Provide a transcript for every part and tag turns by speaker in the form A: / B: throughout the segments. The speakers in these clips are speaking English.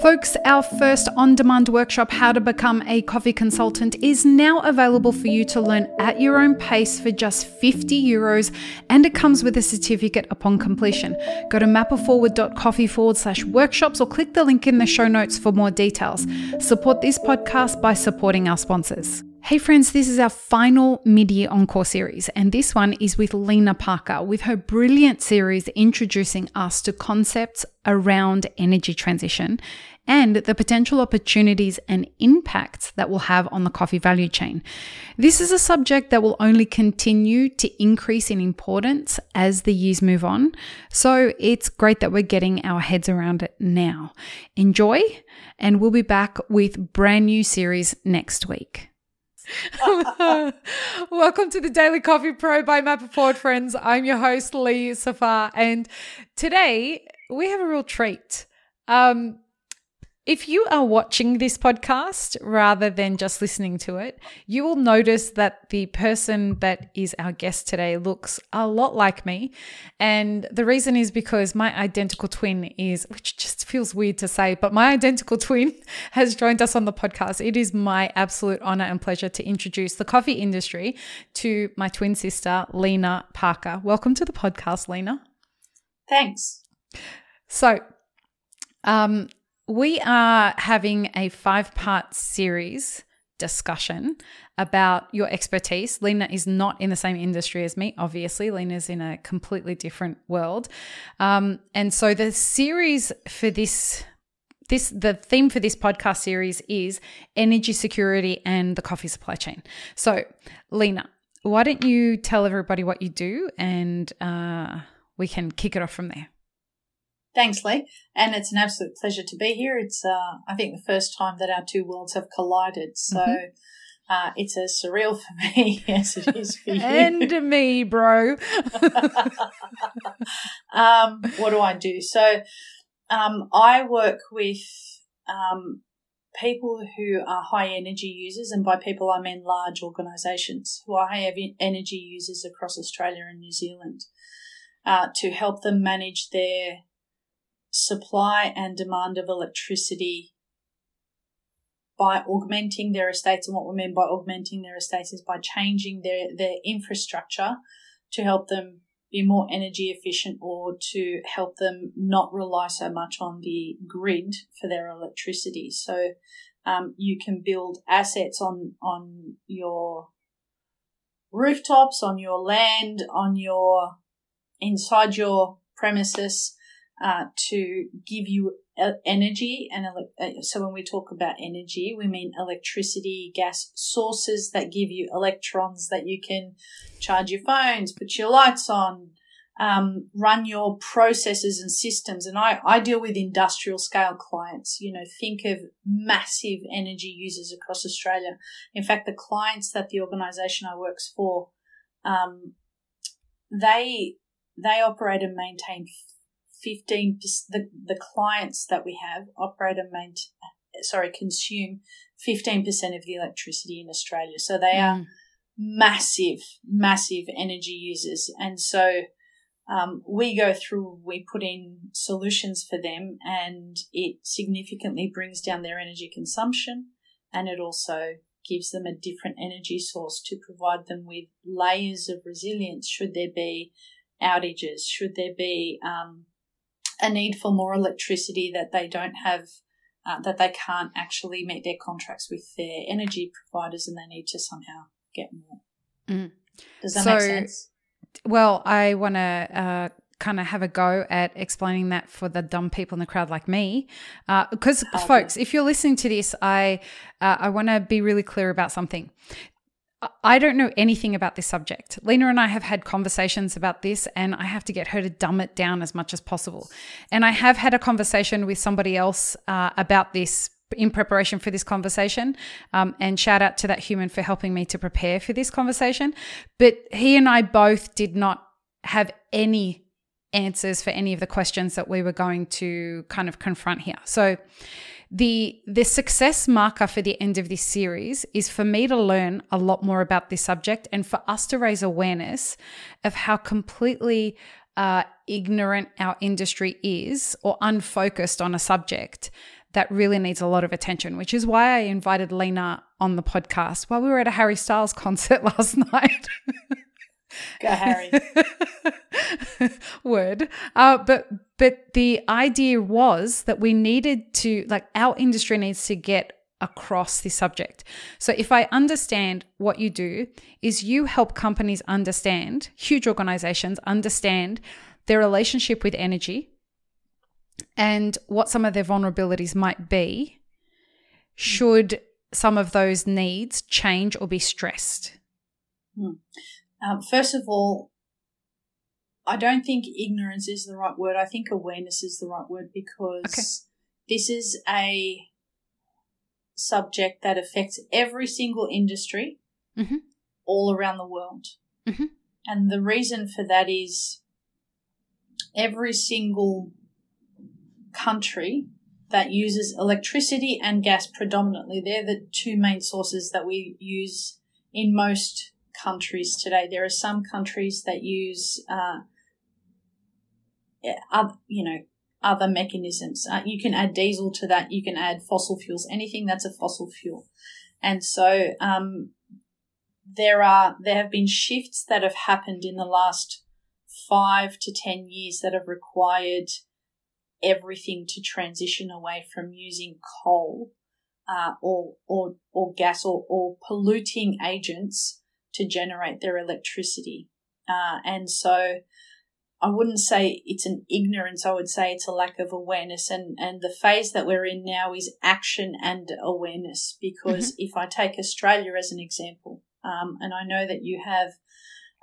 A: Folks, our first on demand workshop, How to Become a Coffee Consultant, is now available for you to learn at your own pace for just 50 euros, and it comes with a certificate upon completion. Go to mapitforward.coffee forward slash workshops or click the link in the show notes for more details. Support this podcast by supporting our sponsors. Hey friends, this is our final mid-year encore series, and this one is with Lena Parker with her brilliant series introducing us to concepts around energy transition and the potential opportunities and impacts that will have on the coffee value chain. This is a subject that will only continue to increase in importance as the years move on, so it's great that we're getting our heads around it now. Enjoy, and we'll be back with brand new series next week. Welcome to the Daily Coffee Pro by Map It Forward, friends. I'm your host, Lee Safar, and today we have a real treat. Um, if you are watching this podcast rather than just listening to it, you will notice that the person that is our guest today looks a lot like me. And the reason is because my identical twin is, which just feels weird to say, but my identical twin has joined us on the podcast. It is my absolute honor and pleasure to introduce the coffee industry to my twin sister, Lena Parker. Welcome to the podcast, Lena.
B: Thanks.
A: So, um, we are having a five part series discussion about your expertise. Lena is not in the same industry as me, obviously. Lena's in a completely different world. Um, and so the series for this this the theme for this podcast series is energy security and the coffee supply chain. So, Lena, why don't you tell everybody what you do and uh, we can kick it off from there.
B: Thanks, Lee. And it's an absolute pleasure to be here. It's, uh, I think, the first time that our two worlds have collided. So mm-hmm. uh, it's as surreal for me as it is for you.
A: and me, bro.
B: um, what do I do? So um, I work with um, people who are high energy users, and by people I mean large organisations who are high energy users across Australia and New Zealand. Uh, to help them manage their supply and demand of electricity by augmenting their estates. And what we mean by augmenting their estates is by changing their, their infrastructure to help them be more energy efficient or to help them not rely so much on the grid for their electricity. So um, you can build assets on on your rooftops, on your land, on your inside your premises uh, to give you uh, energy and uh, so when we talk about energy we mean electricity gas sources that give you electrons that you can charge your phones put your lights on um, run your processes and systems. And I, I deal with industrial scale clients. You know think of massive energy users across australia. In fact the clients that the organization i works for um, they they operate and maintain 15 the, the clients that we have operate and main, sorry consume 15% of the electricity in australia so they mm. are massive massive energy users and so um, we go through we put in solutions for them and it significantly brings down their energy consumption and it also gives them a different energy source to provide them with layers of resilience should there be outages should there be um, a need for more electricity that they don't have, uh, that they can't actually meet their contracts with their energy providers and they need to somehow get more. Mm. Does that so, make sense?
A: Well, I want to uh, kind of have a go at explaining that for the dumb people in the crowd like me, because uh, folks, if you're listening to this, I uh, I want to be really clear about something. I don't know anything about this subject. Lena and I have had conversations about this, and I have to get her to dumb it down as much as possible. And I have had a conversation with somebody else uh, about this in preparation for this conversation. Um, and shout out to that human for helping me to prepare for this conversation. But he and I both did not have any answers for any of the questions that we were going to kind of confront here. So, the the success marker for the end of this series is for me to learn a lot more about this subject and for us to raise awareness of how completely uh, ignorant our industry is or unfocused on a subject that really needs a lot of attention, which is why I invited Lena on the podcast while we were at a Harry Styles concert last night.
B: Go Harry.
A: Word. Uh, but but the idea was that we needed to like our industry needs to get across the subject. So if I understand what you do is you help companies understand, huge organizations understand their relationship with energy and what some of their vulnerabilities might be should some of those needs change or be stressed.
B: Hmm. Um, first of all, I don't think ignorance is the right word. I think awareness is the right word because okay. this is a subject that affects every single industry mm-hmm. all around the world. Mm-hmm. And the reason for that is every single country that uses electricity and gas predominantly, they're the two main sources that we use in most countries today. There are some countries that use, uh, other, you know, other mechanisms. Uh, you can add diesel to that. You can add fossil fuels. Anything that's a fossil fuel, and so um, there are there have been shifts that have happened in the last five to ten years that have required everything to transition away from using coal uh, or or or gas or, or polluting agents to generate their electricity. Uh, and so I wouldn't say it's an ignorance. I would say it's a lack of awareness. And, and the phase that we're in now is action and awareness. Because mm-hmm. if I take Australia as an example, um, and I know that you have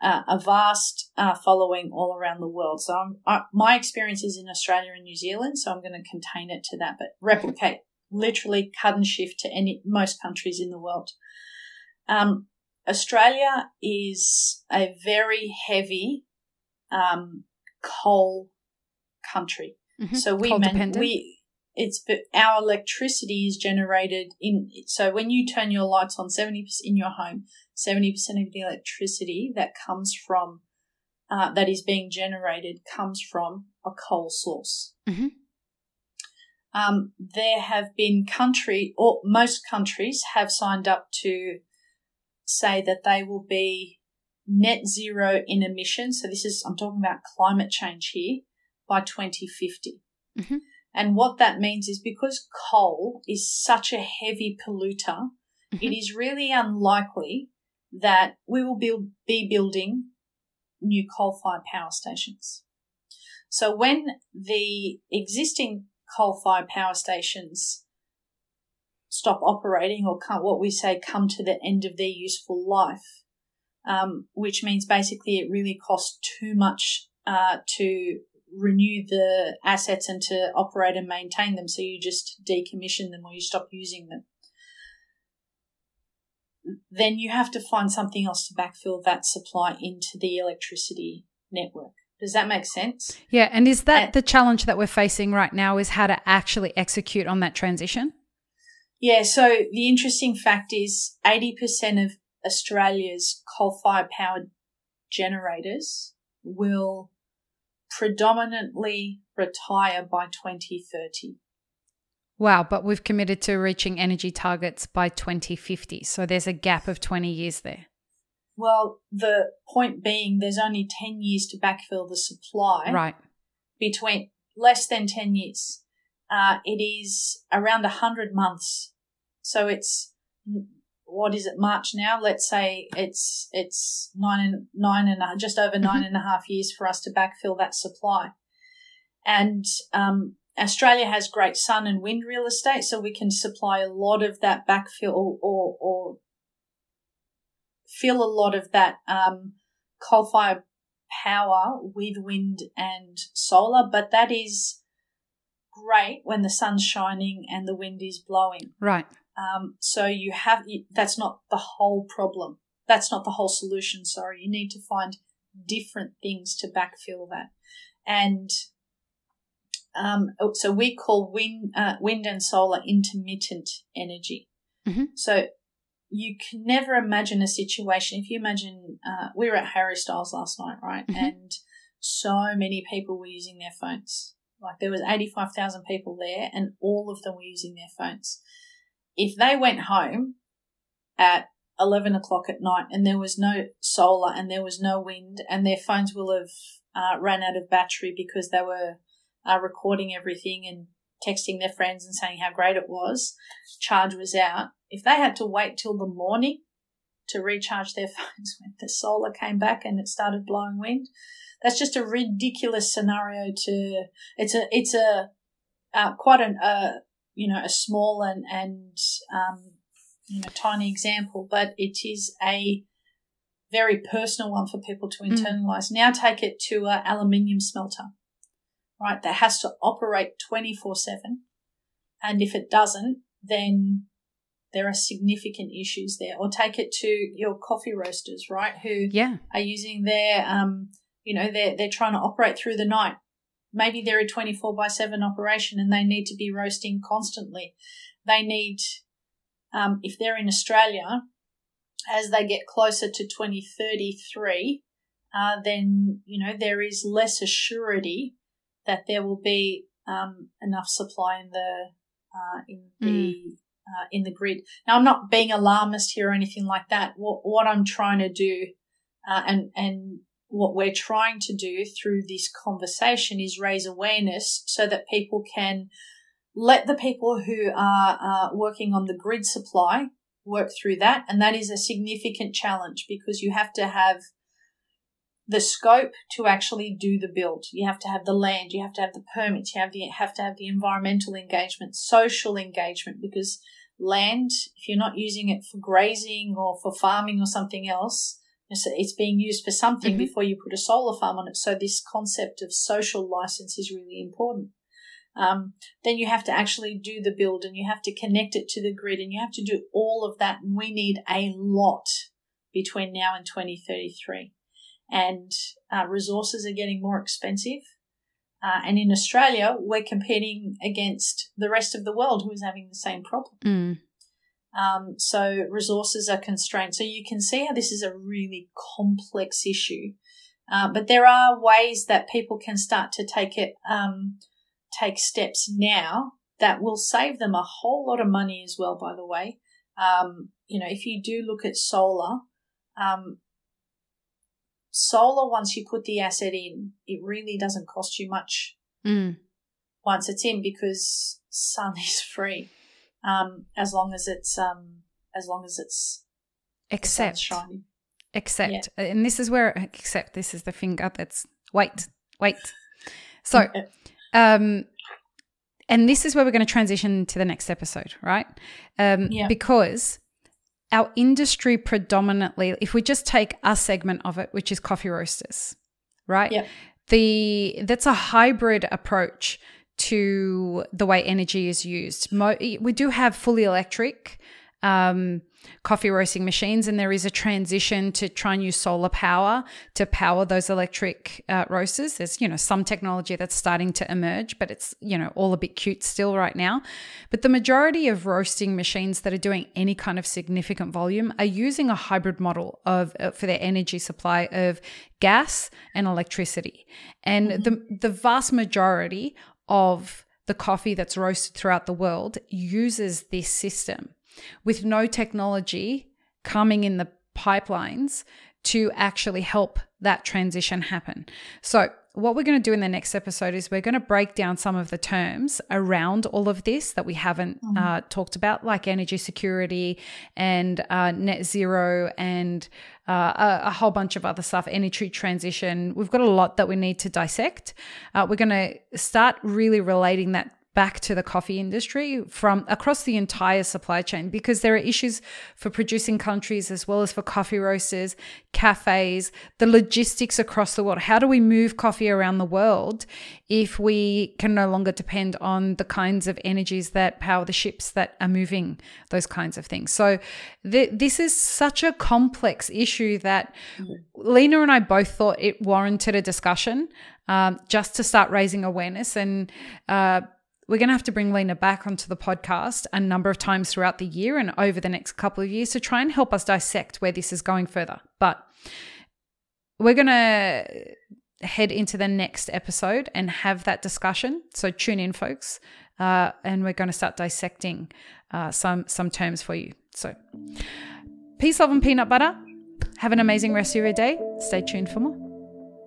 B: uh, a vast uh, following all around the world. So I, my experience is in Australia and New Zealand, so I'm going to contain it to that, but replicate, literally cut and shift to any most countries in the world. Um, Australia is a very heavy um, coal country. Mm-hmm. So we man- we it's but our electricity is generated in so when you turn your lights on 70% in your home 70% of the electricity that comes from uh, that is being generated comes from a coal source mm-hmm. um, there have been country or most countries have signed up to say that they will be net zero in emissions. So this is, I'm talking about climate change here by 2050. Mm-hmm. And what that means is because coal is such a heavy polluter, mm-hmm. it is really unlikely that we will build, be building new coal fired power stations. So when the existing coal fired power stations stop operating or what we say come to the end of their useful life, um, which means basically it really costs too much uh, to renew the assets and to operate and maintain them. So you just decommission them or you stop using them. Then you have to find something else to backfill that supply into the electricity network. Does that make sense?
A: Yeah. And is that and, the challenge that we're facing right now is how to actually execute on that transition?
B: Yeah. So the interesting fact is 80% of Australia's coal fired powered generators will predominantly retire by 2030.
A: Wow, but we've committed to reaching energy targets by 2050. So there's a gap of 20 years there.
B: Well, the point being, there's only 10 years to backfill the supply.
A: Right.
B: Between less than 10 years. Uh, it is around 100 months. So it's what is it March now? Let's say it's it's nine and nine and a, just over nine mm-hmm. and a half years for us to backfill that supply, and um, Australia has great sun and wind real estate, so we can supply a lot of that backfill or or, or fill a lot of that um, coal fired power with wind and solar, but that is great when the sun's shining and the wind is blowing.
A: Right.
B: Um, so you have that's not the whole problem. That's not the whole solution. Sorry, you need to find different things to backfill that, and um, oh, so we call wind uh, wind and solar intermittent energy. Mm-hmm. So you can never imagine a situation. If you imagine, uh, we were at Harry Styles last night, right? Mm-hmm. And so many people were using their phones. Like there was 85,000 people there and all of them were using their phones. If they went home at 11 o'clock at night and there was no solar and there was no wind and their phones will have uh, ran out of battery because they were uh, recording everything and texting their friends and saying how great it was, charge was out. If they had to wait till the morning to recharge their phones when the solar came back and it started blowing wind, that's just a ridiculous scenario to, it's a, it's a, uh, quite an, uh, you know, a small and, and, um, you know, tiny example, but it is a very personal one for people to mm. internalize. Mm. Now take it to an aluminium smelter right, that has to operate 24 7. And if it doesn't, then there are significant issues there. Or take it to your coffee roasters, right, who
A: yeah.
B: are using their, um, you know, they're, they're trying to operate through the night. Maybe they're a 24 by 7 operation and they need to be roasting constantly. They need, um, if they're in Australia, as they get closer to 2033, uh, then, you know, there is less assurity that there will be um, enough supply in the uh, in the mm. uh, in the grid. Now, I'm not being alarmist here or anything like that. What what I'm trying to do, uh, and and what we're trying to do through this conversation is raise awareness so that people can let the people who are uh, working on the grid supply work through that, and that is a significant challenge because you have to have the scope to actually do the build. You have to have the land, you have to have the permits, you have the have to have the environmental engagement, social engagement, because land, if you're not using it for grazing or for farming or something else, it's being used for something mm-hmm. before you put a solar farm on it. So this concept of social license is really important. Um, then you have to actually do the build and you have to connect it to the grid and you have to do all of that. And we need a lot between now and 2033 and uh, resources are getting more expensive. Uh, and in Australia, we're competing against the rest of the world who is having the same problem.
A: Mm.
B: Um, so resources are constrained. So you can see how this is a really complex issue. Uh, but there are ways that people can start to take it, um, take steps now that will save them a whole lot of money as well. By the way, um, you know, if you do look at solar, um, solar, once you put the asset in, it really doesn't cost you much
A: mm.
B: once it's in because sun is free, um, as long as it's um, as long as it's
A: except shining. Except, yeah. and this is where except this is the finger that's wait, wait. So, um, and this is where we're going to transition to the next episode, right? Um, yeah. Because our industry predominantly, if we just take a segment of it, which is coffee roasters, right?
B: Yeah.
A: The that's a hybrid approach to the way energy is used. Mo- we do have fully electric um, coffee roasting machines, and there is a transition to try and use solar power to power those electric uh, roasters. There's you know some technology that's starting to emerge, but it's you know all a bit cute still right now. But the majority of roasting machines that are doing any kind of significant volume are using a hybrid model of uh, for their energy supply of gas and electricity, and mm-hmm. the the vast majority of the coffee that's roasted throughout the world uses this system with no technology coming in the pipelines to actually help that transition happen. So, what we're going to do in the next episode is we're going to break down some of the terms around all of this that we haven't mm-hmm. uh, talked about, like energy security and uh, net zero and uh, a, a, whole bunch of other stuff, energy transition. We've got a lot that we need to dissect. Uh, we're going to start really relating that back to the coffee industry from across the entire supply chain because there are issues for producing countries as well as for coffee roasters, cafes, the logistics across the world. How do we move coffee around the world if we can no longer depend on the kinds of energies that power the ships that are moving those kinds of things? So, th- this is such a complex issue that mm-hmm. Lena and I both thought it warranted a discussion. Um, just to start raising awareness and uh, we're going to have to bring Lena back onto the podcast a number of times throughout the year and over the next couple of years to try and help us dissect where this is going further. But we're going to head into the next episode and have that discussion. So tune in, folks, uh, and we're going to start dissecting uh, some some terms for you. So, peace, love, and peanut butter. Have an amazing rest of your day. Stay tuned for more.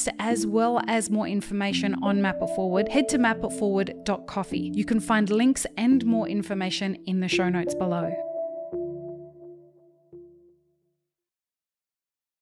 A: podcast as well as more information on Map It Forward, head to mapitforward.coffee. You can find links and more information in the show notes below.